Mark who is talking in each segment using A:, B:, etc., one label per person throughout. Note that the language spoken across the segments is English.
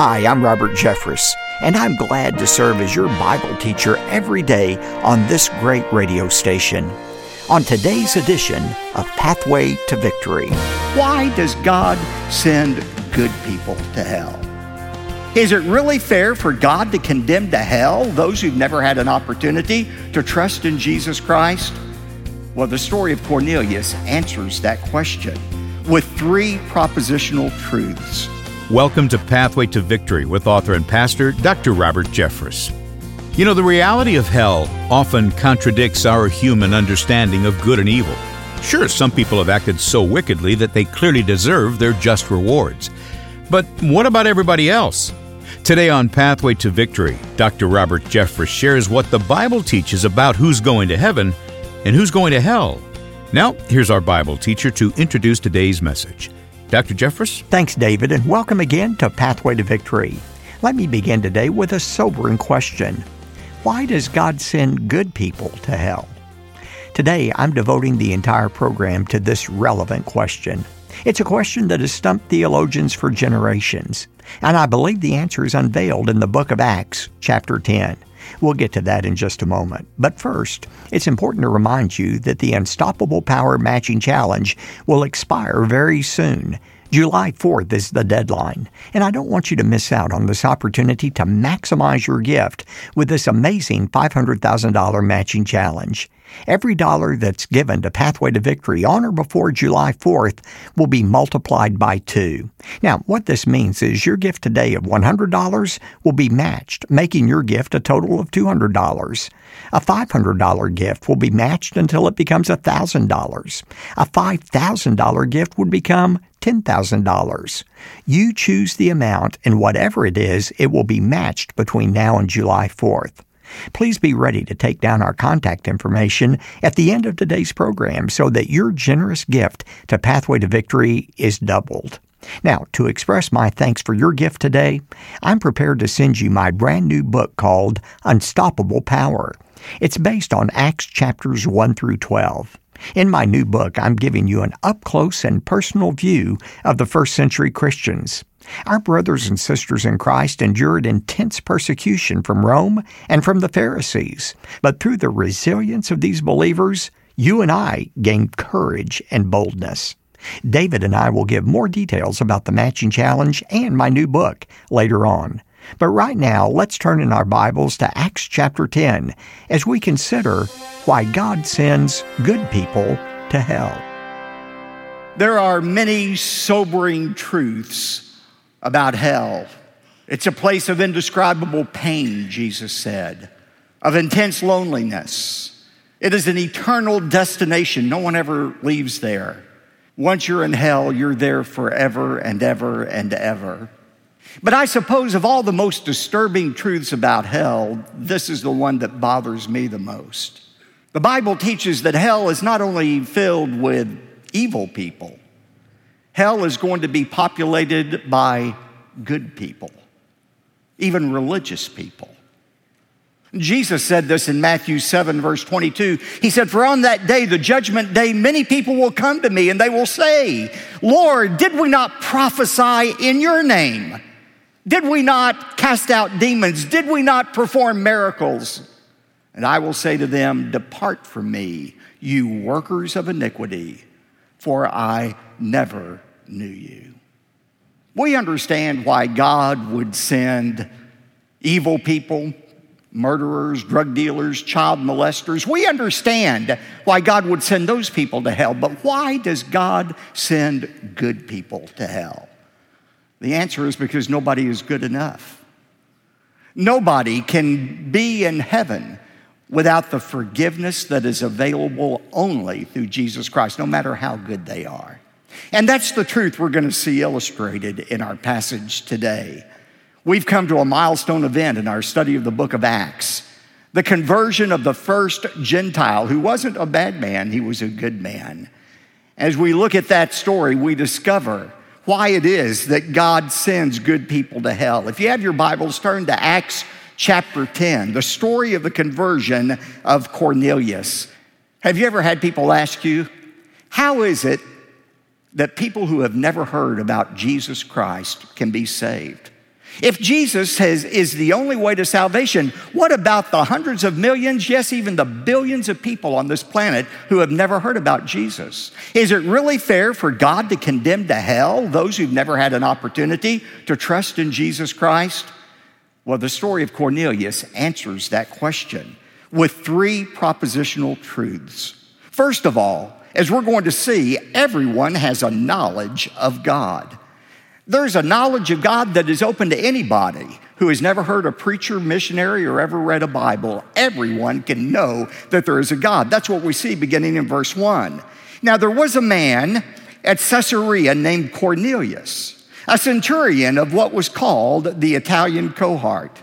A: Hi, I'm Robert Jeffress, and I'm glad to serve as your Bible teacher every day on this great radio station. On today's edition of Pathway to Victory,
B: why does God send good people to hell? Is it really fair for God to condemn to hell those who've never had an opportunity to trust in Jesus Christ? Well, the story of Cornelius answers that question with three propositional truths.
C: Welcome to Pathway to Victory with author and pastor Dr. Robert Jeffress. You know, the reality of hell often contradicts our human understanding of good and evil. Sure, some people have acted so wickedly that they clearly deserve their just rewards. But what about everybody else? Today on Pathway to Victory, Dr. Robert Jeffress shares what the Bible teaches about who's going to heaven and who's going to hell. Now, here's our Bible teacher to introduce today's message. Dr. Jeffress?
A: Thanks, David, and welcome again to Pathway to Victory. Let me begin today with a sobering question Why does God send good people to hell? Today, I'm devoting the entire program to this relevant question. It's a question that has stumped theologians for generations, and I believe the answer is unveiled in the book of Acts, chapter 10. We'll get to that in just a moment. But first, it's important to remind you that the Unstoppable Power Matching Challenge will expire very soon. July 4th is the deadline, and I don't want you to miss out on this opportunity to maximize your gift with this amazing $500,000 matching challenge. Every dollar that's given to Pathway to Victory on or before July 4th will be multiplied by two. Now, what this means is your gift today of $100 will be matched, making your gift a total of $200. A $500 gift will be matched until it becomes $1,000. A $5,000 gift would become $10,000. You choose the amount, and whatever it is, it will be matched between now and July 4th. Please be ready to take down our contact information at the end of today's program so that your generous gift to Pathway to Victory is doubled. Now, to express my thanks for your gift today, I'm prepared to send you my brand new book called Unstoppable Power. It's based on Acts chapters 1 through 12. In my new book, I'm giving you an up close and personal view of the first century Christians. Our brothers and sisters in Christ endured intense persecution from Rome and from the Pharisees. But through the resilience of these believers, you and I gained courage and boldness. David and I will give more details about the matching challenge and my new book later on. But right now, let's turn in our Bibles to Acts chapter 10 as we consider why God sends good people to hell.
B: There are many sobering truths about hell. It's a place of indescribable pain, Jesus said, of intense loneliness. It is an eternal destination. No one ever leaves there. Once you're in hell, you're there forever and ever and ever. But I suppose of all the most disturbing truths about hell, this is the one that bothers me the most. The Bible teaches that hell is not only filled with evil people, Hell is going to be populated by good people, even religious people. Jesus said this in Matthew 7, verse 22. He said, For on that day, the judgment day, many people will come to me and they will say, Lord, did we not prophesy in your name? Did we not cast out demons? Did we not perform miracles? And I will say to them, Depart from me, you workers of iniquity, for I never knew you. We understand why God would send evil people, murderers, drug dealers, child molesters. We understand why God would send those people to hell, but why does God send good people to hell? The answer is because nobody is good enough. Nobody can be in heaven without the forgiveness that is available only through Jesus Christ, no matter how good they are. And that's the truth we're going to see illustrated in our passage today. We've come to a milestone event in our study of the book of Acts the conversion of the first Gentile, who wasn't a bad man, he was a good man. As we look at that story, we discover why it is that God sends good people to hell. If you have your Bibles, turn to Acts chapter 10, the story of the conversion of Cornelius. Have you ever had people ask you, How is it that people who have never heard about Jesus Christ can be saved. If Jesus has, is the only way to salvation, what about the hundreds of millions, yes, even the billions of people on this planet who have never heard about Jesus? Is it really fair for God to condemn to hell those who've never had an opportunity to trust in Jesus Christ? Well, the story of Cornelius answers that question with three propositional truths. First of all, as we're going to see, everyone has a knowledge of God. There's a knowledge of God that is open to anybody who has never heard a preacher, missionary, or ever read a Bible. Everyone can know that there is a God. That's what we see beginning in verse 1. Now, there was a man at Caesarea named Cornelius, a centurion of what was called the Italian cohort.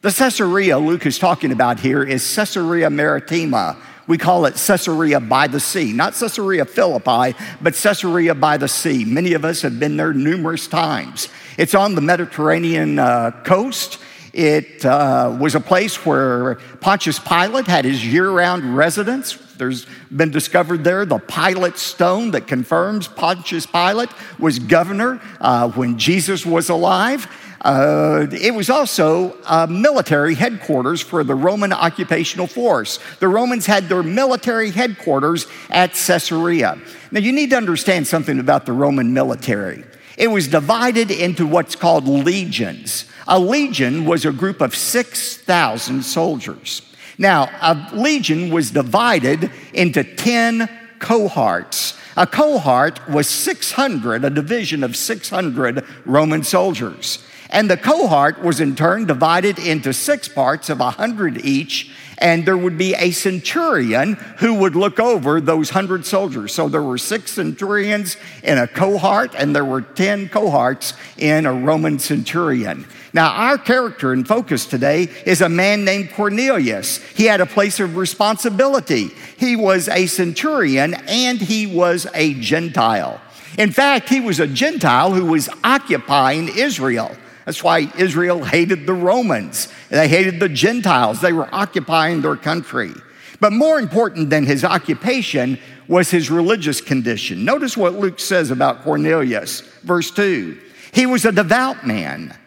B: The Caesarea Luke is talking about here is Caesarea Maritima, we call it Caesarea by the sea, not Caesarea Philippi, but Caesarea by the sea. Many of us have been there numerous times. It's on the Mediterranean uh, coast. It uh, was a place where Pontius Pilate had his year round residence. There's been discovered there the Pilate stone that confirms Pontius Pilate was governor uh, when Jesus was alive. Uh, it was also a military headquarters for the Roman occupational force. The Romans had their military headquarters at Caesarea. Now, you need to understand something about the Roman military. It was divided into what's called legions. A legion was a group of 6,000 soldiers. Now, a legion was divided into 10 cohorts. A cohort was 600, a division of 600 Roman soldiers. And the cohort was in turn divided into six parts of a hundred each, and there would be a centurion who would look over those hundred soldiers. So there were six centurions in a cohort, and there were 10 cohorts in a Roman centurion. Now, our character in focus today is a man named Cornelius. He had a place of responsibility. He was a centurion and he was a Gentile. In fact, he was a Gentile who was occupying Israel. That's why Israel hated the Romans. They hated the Gentiles. They were occupying their country. But more important than his occupation was his religious condition. Notice what Luke says about Cornelius, verse 2. He was a devout man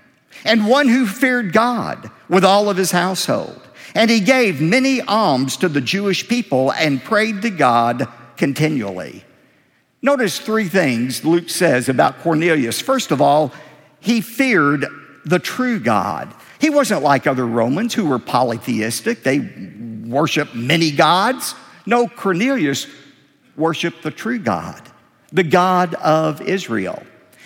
B: and one who feared God with all of his household. And he gave many alms to the Jewish people and prayed to God continually. Notice three things Luke says about Cornelius. First of all, he feared the true God. He wasn't like other Romans who were polytheistic, they worshiped many gods. No, Cornelius worshiped the true God, the God of Israel.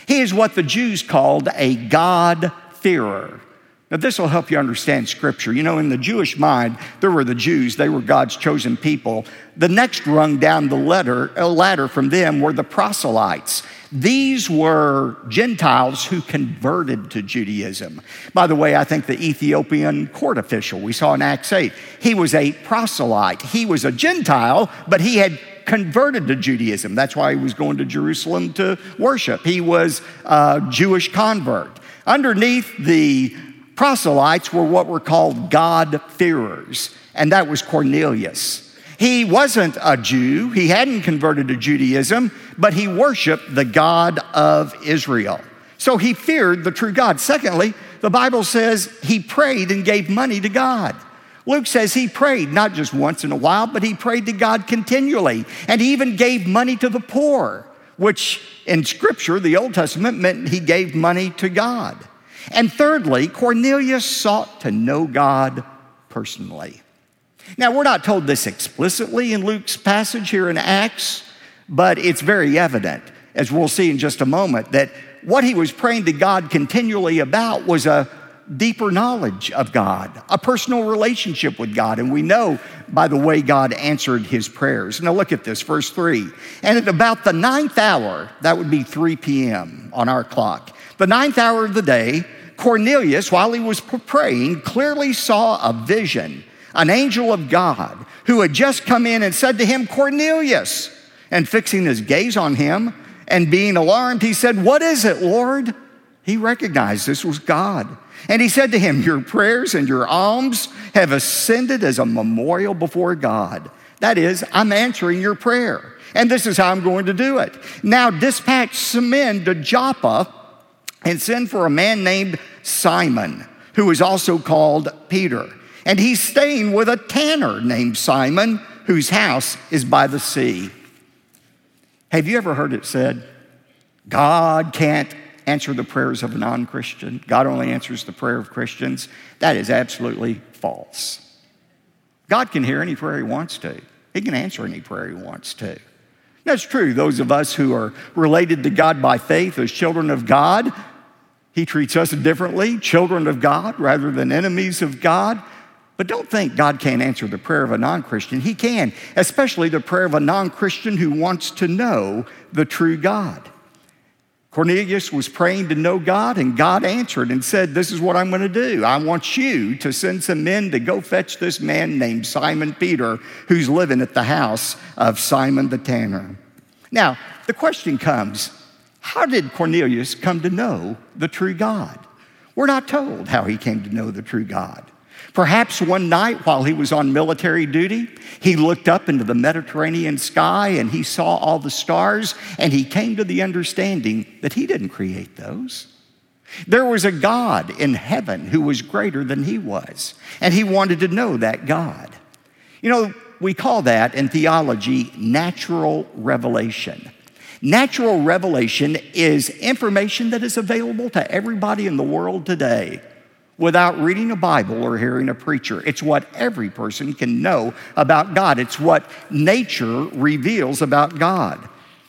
B: He is what the Jews called a God-fearer. Now, this will help you understand Scripture. You know, in the Jewish mind, there were the Jews, they were God's chosen people. The next rung down the ladder, uh, ladder from them were the proselytes. These were Gentiles who converted to Judaism. By the way, I think the Ethiopian court official we saw in Acts 8, he was a proselyte. He was a Gentile, but he had converted to Judaism. That's why he was going to Jerusalem to worship. He was a Jewish convert. Underneath the proselytes were what were called God-fearers, and that was Cornelius. He wasn't a Jew, he hadn't converted to Judaism, but he worshiped the God of Israel. So he feared the true God. Secondly, the Bible says he prayed and gave money to God. Luke says he prayed not just once in a while, but he prayed to God continually. And he even gave money to the poor, which in Scripture, the Old Testament, meant he gave money to God. And thirdly, Cornelius sought to know God personally. Now, we're not told this explicitly in Luke's passage here in Acts, but it's very evident, as we'll see in just a moment, that what he was praying to God continually about was a deeper knowledge of God, a personal relationship with God. And we know by the way God answered his prayers. Now, look at this, verse 3. And at about the ninth hour, that would be 3 p.m. on our clock, the ninth hour of the day, Cornelius, while he was praying, clearly saw a vision an angel of God who had just come in and said to him, Cornelius. And fixing his gaze on him and being alarmed, he said, What is it, Lord? He recognized this was God. And he said to him, Your prayers and your alms have ascended as a memorial before God. That is, I'm answering your prayer. And this is how I'm going to do it. Now dispatch some men to Joppa and send for a man named Simon, who is also called Peter. And he's staying with a tanner named Simon, whose house is by the sea. Have you ever heard it said, God can't answer the prayers of a non Christian? God only answers the prayer of Christians? That is absolutely false. God can hear any prayer he wants to, he can answer any prayer he wants to. That's true. Those of us who are related to God by faith as children of God, he treats us differently, children of God rather than enemies of God. But don't think God can't answer the prayer of a non Christian. He can, especially the prayer of a non Christian who wants to know the true God. Cornelius was praying to know God, and God answered and said, This is what I'm going to do. I want you to send some men to go fetch this man named Simon Peter, who's living at the house of Simon the tanner. Now, the question comes how did Cornelius come to know the true God? We're not told how he came to know the true God. Perhaps one night while he was on military duty, he looked up into the Mediterranean sky and he saw all the stars and he came to the understanding that he didn't create those. There was a God in heaven who was greater than he was, and he wanted to know that God. You know, we call that in theology natural revelation. Natural revelation is information that is available to everybody in the world today without reading a Bible or hearing a preacher. It's what every person can know about God, it's what nature reveals about God.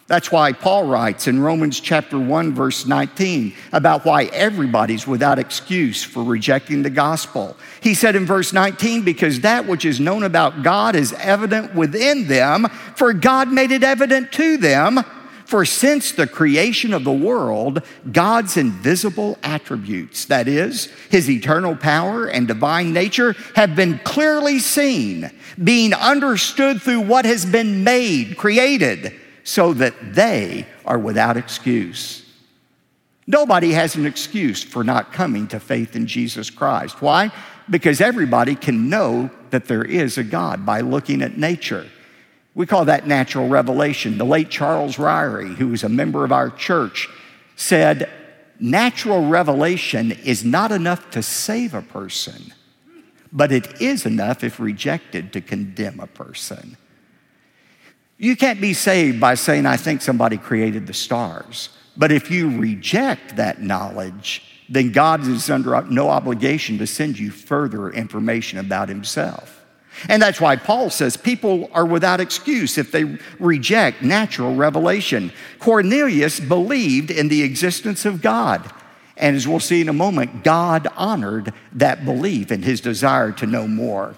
B: That's why Paul writes in Romans chapter 1 verse 19 about why everybody's without excuse for rejecting the gospel. He said in verse 19 because that which is known about God is evident within them for God made it evident to them for since the creation of the world, God's invisible attributes, that is, his eternal power and divine nature, have been clearly seen, being understood through what has been made, created, so that they are without excuse. Nobody has an excuse for not coming to faith in Jesus Christ. Why? Because everybody can know that there is a God by looking at nature. We call that natural revelation. The late Charles Ryrie, who was a member of our church, said, Natural revelation is not enough to save a person, but it is enough, if rejected, to condemn a person. You can't be saved by saying, I think somebody created the stars. But if you reject that knowledge, then God is under no obligation to send you further information about himself. And that's why Paul says people are without excuse if they reject natural revelation. Cornelius believed in the existence of God. And as we'll see in a moment, God honored that belief and his desire to know more.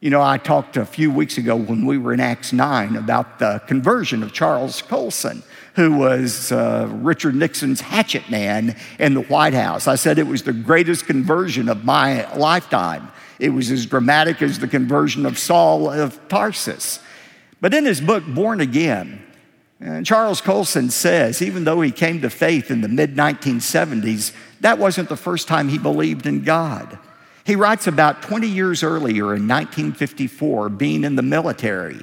B: You know, I talked a few weeks ago when we were in Acts 9 about the conversion of Charles Colson, who was uh, Richard Nixon's hatchet man in the White House. I said it was the greatest conversion of my lifetime. It was as dramatic as the conversion of Saul of Tarsus. But in his book, Born Again, uh, Charles Colson says, even though he came to faith in the mid 1970s, that wasn't the first time he believed in God. He writes about 20 years earlier in 1954, being in the military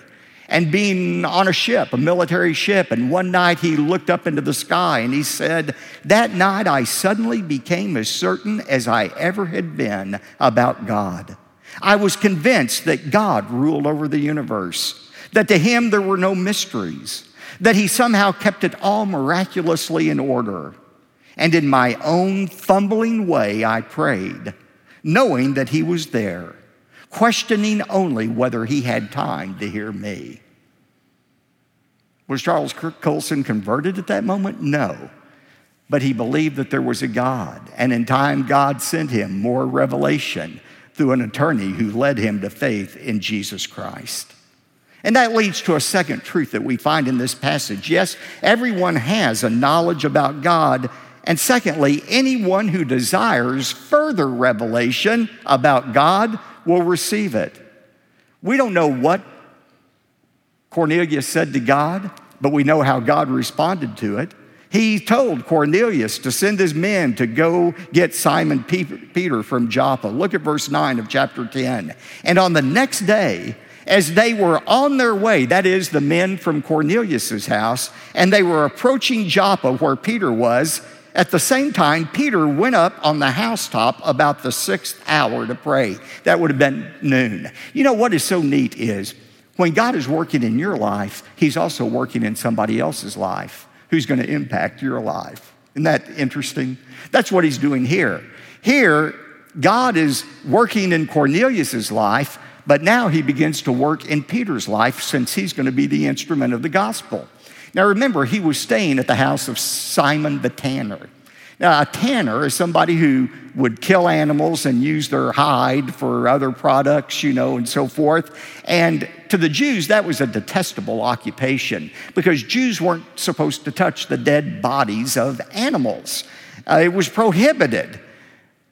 B: and being on a ship, a military ship. And one night he looked up into the sky and he said, That night I suddenly became as certain as I ever had been about God. I was convinced that God ruled over the universe, that to him there were no mysteries, that he somehow kept it all miraculously in order. And in my own fumbling way, I prayed, knowing that he was there questioning only whether he had time to hear me. Was Charles Colson converted at that moment? No. But he believed that there was a God, and in time, God sent him more revelation through an attorney who led him to faith in Jesus Christ. And that leads to a second truth that we find in this passage. Yes, everyone has a knowledge about God. And secondly, anyone who desires further revelation about God will receive it. We don't know what Cornelius said to God, but we know how God responded to it. He told Cornelius to send his men to go get Simon Peter from Joppa. Look at verse 9 of chapter 10. And on the next day, as they were on their way, that is, the men from Cornelius's house, and they were approaching Joppa where Peter was, At the same time, Peter went up on the housetop about the sixth hour to pray. That would have been noon. You know what is so neat is when God is working in your life, He's also working in somebody else's life who's going to impact your life. Isn't that interesting? That's what He's doing here. Here, God is working in Cornelius's life, but now He begins to work in Peter's life since he's going to be the instrument of the gospel. Now remember, he was staying at the house of Simon the tanner. Now, a tanner is somebody who would kill animals and use their hide for other products, you know, and so forth. And to the Jews, that was a detestable occupation because Jews weren't supposed to touch the dead bodies of animals. Uh, it was prohibited.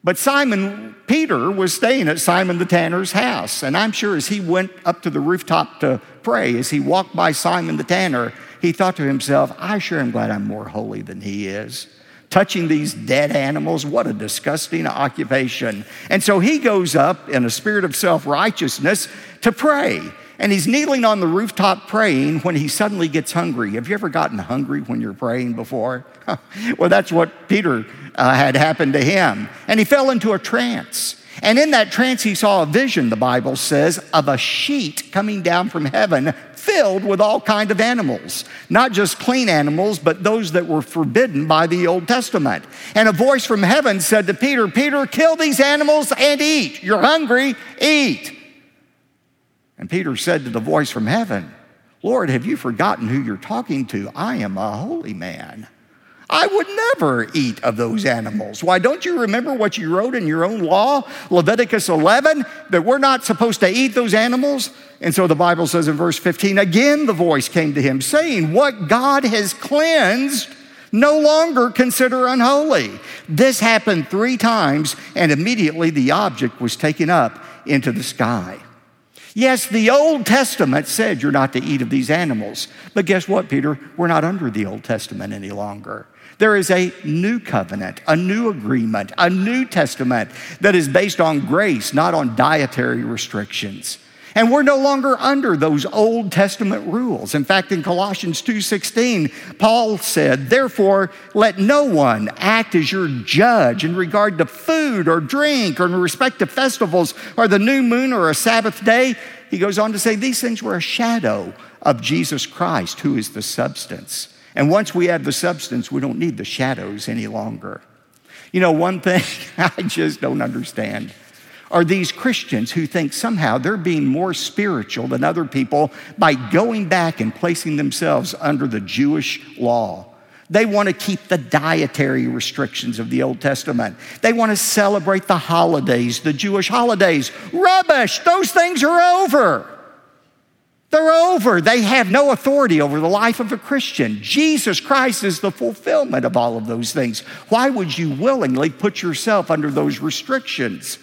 B: But Simon Peter was staying at Simon the tanner's house. And I'm sure as he went up to the rooftop to pray, as he walked by Simon the tanner, he thought to himself, I sure am glad I'm more holy than he is. Touching these dead animals, what a disgusting occupation. And so he goes up in a spirit of self righteousness to pray. And he's kneeling on the rooftop praying when he suddenly gets hungry. Have you ever gotten hungry when you're praying before? well, that's what Peter uh, had happened to him. And he fell into a trance. And in that trance, he saw a vision, the Bible says, of a sheet coming down from heaven filled with all kind of animals not just clean animals but those that were forbidden by the old testament and a voice from heaven said to peter peter kill these animals and eat you're hungry eat and Peter said to the voice from heaven, Lord, have you forgotten who you're talking to? I am a holy man. I would never eat of those animals. Why, don't you remember what you wrote in your own law, Leviticus 11, that we're not supposed to eat those animals? And so the Bible says in verse 15, again the voice came to him saying, What God has cleansed, no longer consider unholy. This happened three times, and immediately the object was taken up into the sky. Yes, the Old Testament said you're not to eat of these animals. But guess what, Peter? We're not under the Old Testament any longer. There is a new covenant, a new agreement, a new testament that is based on grace, not on dietary restrictions. And we're no longer under those Old Testament rules. In fact, in Colossians 2:16, Paul said, "Therefore, let no one act as your judge in regard to food or drink or in respect to festivals or the new moon or a Sabbath day." He goes on to say, "These things were a shadow of Jesus Christ, who is the substance." And once we have the substance, we don't need the shadows any longer. You know, one thing I just don't understand are these Christians who think somehow they're being more spiritual than other people by going back and placing themselves under the Jewish law. They want to keep the dietary restrictions of the Old Testament. They want to celebrate the holidays, the Jewish holidays. Rubbish! Those things are over. They're over. They have no authority over the life of a Christian. Jesus Christ is the fulfillment of all of those things. Why would you willingly put yourself under those restrictions?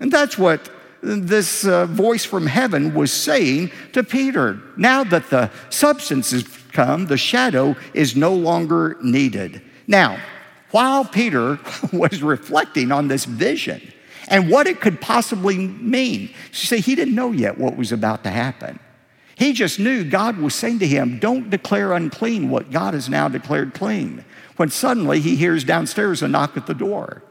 B: And that's what this uh, voice from heaven was saying to Peter. Now that the substance has come, the shadow is no longer needed. Now, while Peter was reflecting on this vision and what it could possibly mean, you see, he didn't know yet what was about to happen. He just knew God was saying to him, Don't declare unclean what God has now declared clean. When suddenly he hears downstairs a knock at the door.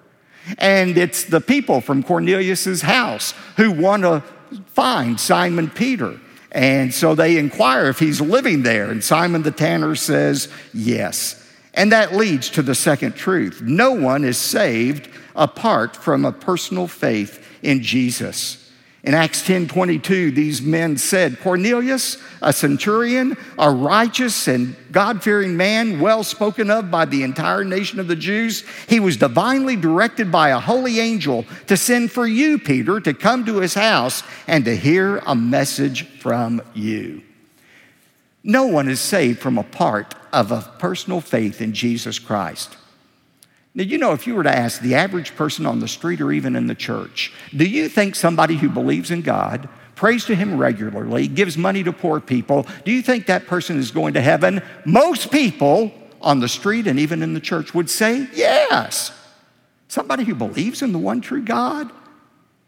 B: And it's the people from Cornelius's house who want to find Simon Peter. And so they inquire if he's living there. And Simon the tanner says, Yes. And that leads to the second truth no one is saved apart from a personal faith in Jesus. In Acts 10 22, these men said, Cornelius, a centurion, a righteous and God fearing man, well spoken of by the entire nation of the Jews, he was divinely directed by a holy angel to send for you, Peter, to come to his house and to hear a message from you. No one is saved from a part of a personal faith in Jesus Christ. Now, you know, if you were to ask the average person on the street or even in the church, do you think somebody who believes in God, prays to Him regularly, gives money to poor people, do you think that person is going to heaven? Most people on the street and even in the church would say yes. Somebody who believes in the one true God,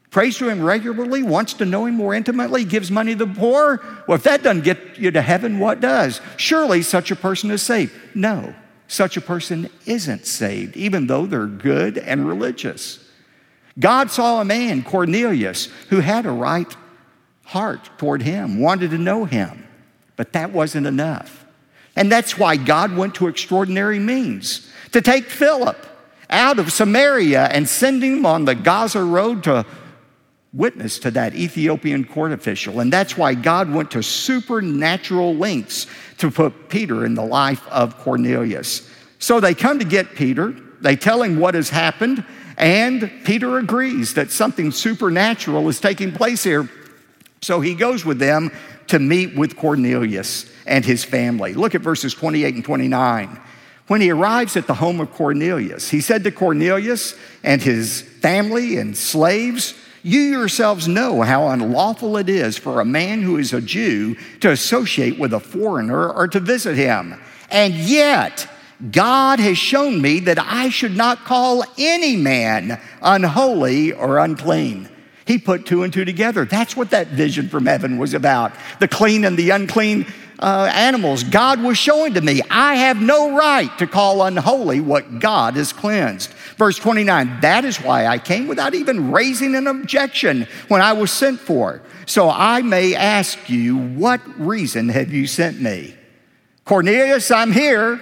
B: prays to Him regularly, wants to know Him more intimately, gives money to the poor. Well, if that doesn't get you to heaven, what does? Surely such a person is saved. No. Such a person isn't saved, even though they're good and religious. God saw a man, Cornelius, who had a right heart toward him, wanted to know him, but that wasn't enough. And that's why God went to extraordinary means to take Philip out of Samaria and send him on the Gaza road to witness to that Ethiopian court official. And that's why God went to supernatural lengths to put Peter in the life of Cornelius. So they come to get Peter, they tell him what has happened, and Peter agrees that something supernatural is taking place here. So he goes with them to meet with Cornelius and his family. Look at verses 28 and 29. When he arrives at the home of Cornelius, he said to Cornelius and his family and slaves, You yourselves know how unlawful it is for a man who is a Jew to associate with a foreigner or to visit him. And yet, God has shown me that I should not call any man unholy or unclean. He put two and two together. That's what that vision from heaven was about. The clean and the unclean uh, animals God was showing to me. I have no right to call unholy what God has cleansed. Verse 29 That is why I came without even raising an objection when I was sent for. So I may ask you, What reason have you sent me? Cornelius, I'm here.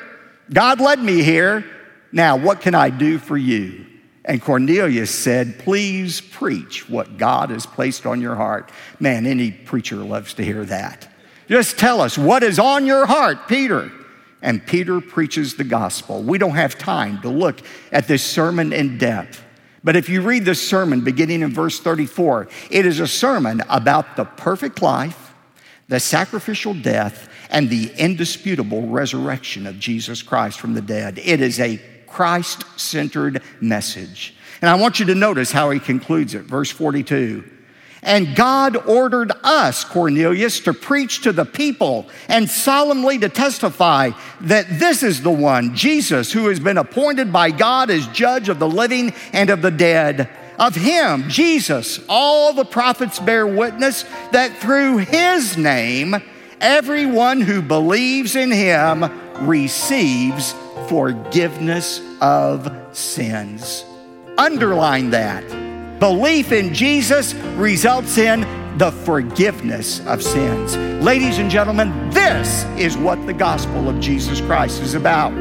B: God led me here. Now, what can I do for you? And Cornelius said, Please preach what God has placed on your heart. Man, any preacher loves to hear that. Just tell us what is on your heart, Peter. And Peter preaches the gospel. We don't have time to look at this sermon in depth. But if you read this sermon beginning in verse 34, it is a sermon about the perfect life, the sacrificial death, and the indisputable resurrection of Jesus Christ from the dead. It is a Christ centered message. And I want you to notice how he concludes it. Verse 42. And God ordered us, Cornelius, to preach to the people and solemnly to testify that this is the one, Jesus, who has been appointed by God as judge of the living and of the dead. Of him, Jesus, all the prophets bear witness that through his name, everyone who believes in him receives forgiveness of sins. Underline that. Belief in Jesus results in the forgiveness of sins. Ladies and gentlemen, this is what the gospel of Jesus Christ is about.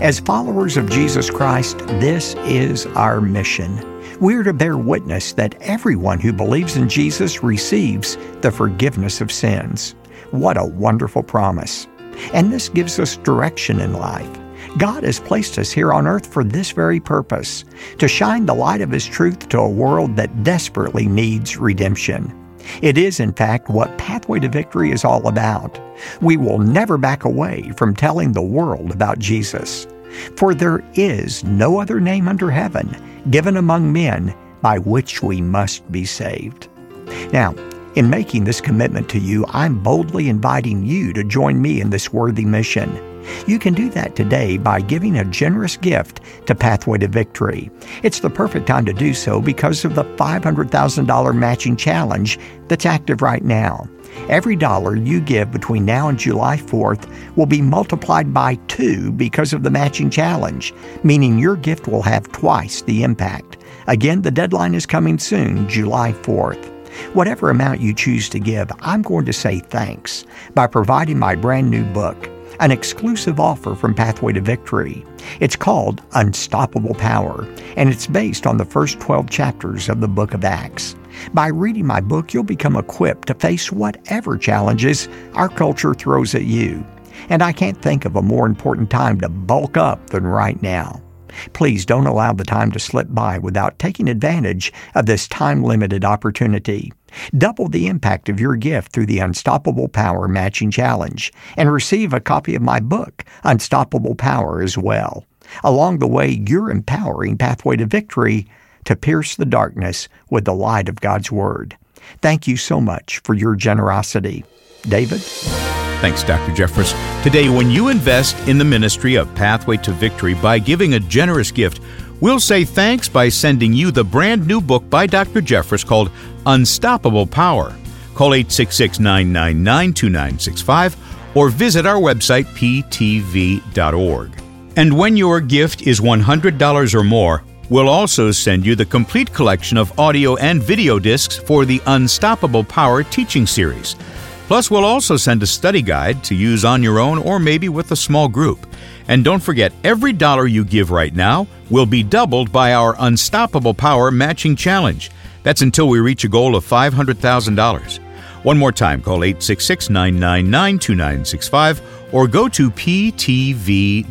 A: As followers of Jesus Christ, this is our mission. We're to bear witness that everyone who believes in Jesus receives the forgiveness of sins. What a wonderful promise! And this gives us direction in life. God has placed us here on earth for this very purpose to shine the light of His truth to a world that desperately needs redemption. It is, in fact, what Pathway to Victory is all about. We will never back away from telling the world about Jesus. For there is no other name under heaven given among men by which we must be saved. Now, in making this commitment to you, I'm boldly inviting you to join me in this worthy mission. You can do that today by giving a generous gift to Pathway to Victory. It's the perfect time to do so because of the $500,000 matching challenge that's active right now. Every dollar you give between now and July 4th will be multiplied by two because of the matching challenge, meaning your gift will have twice the impact. Again, the deadline is coming soon, July 4th. Whatever amount you choose to give, I'm going to say thanks by providing my brand new book, an exclusive offer from Pathway to Victory. It's called Unstoppable Power, and it's based on the first 12 chapters of the book of Acts. By reading my book, you'll become equipped to face whatever challenges our culture throws at you. And I can't think of a more important time to bulk up than right now. Please don't allow the time to slip by without taking advantage of this time limited opportunity. Double the impact of your gift through the Unstoppable Power Matching Challenge and receive a copy of my book, Unstoppable Power, as well. Along the way, you're empowering Pathway to Victory to pierce the darkness with the light of God's Word. Thank you so much for your generosity. David?
C: Thanks, Dr. Jeffress. Today, when you invest in the ministry of Pathway to Victory by giving a generous gift, we'll say thanks by sending you the brand new book by Dr. Jeffress called Unstoppable Power. Call 866 999 2965 or visit our website, ptv.org. And when your gift is $100 or more, we'll also send you the complete collection of audio and video discs for the Unstoppable Power teaching series. Plus, we'll also send a study guide to use on your own or maybe with a small group. And don't forget, every dollar you give right now will be doubled by our Unstoppable Power Matching Challenge. That's until we reach a goal of $500,000. One more time, call 866 999 2965 or go to ptv.org.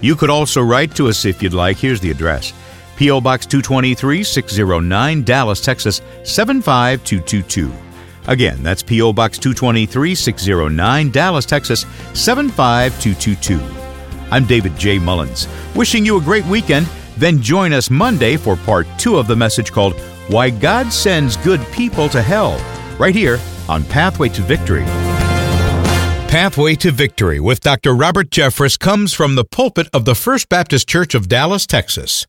C: You could also write to us if you'd like. Here's the address P.O. Box 223 609, Dallas, Texas 75222. Again, that's P.O. Box 223 609, Dallas, Texas 75222. I'm David J. Mullins, wishing you a great weekend. Then join us Monday for part two of the message called Why God Sends Good People to Hell, right here on Pathway to Victory. Pathway to Victory with Dr. Robert Jeffress comes from the pulpit of the First Baptist Church of Dallas, Texas.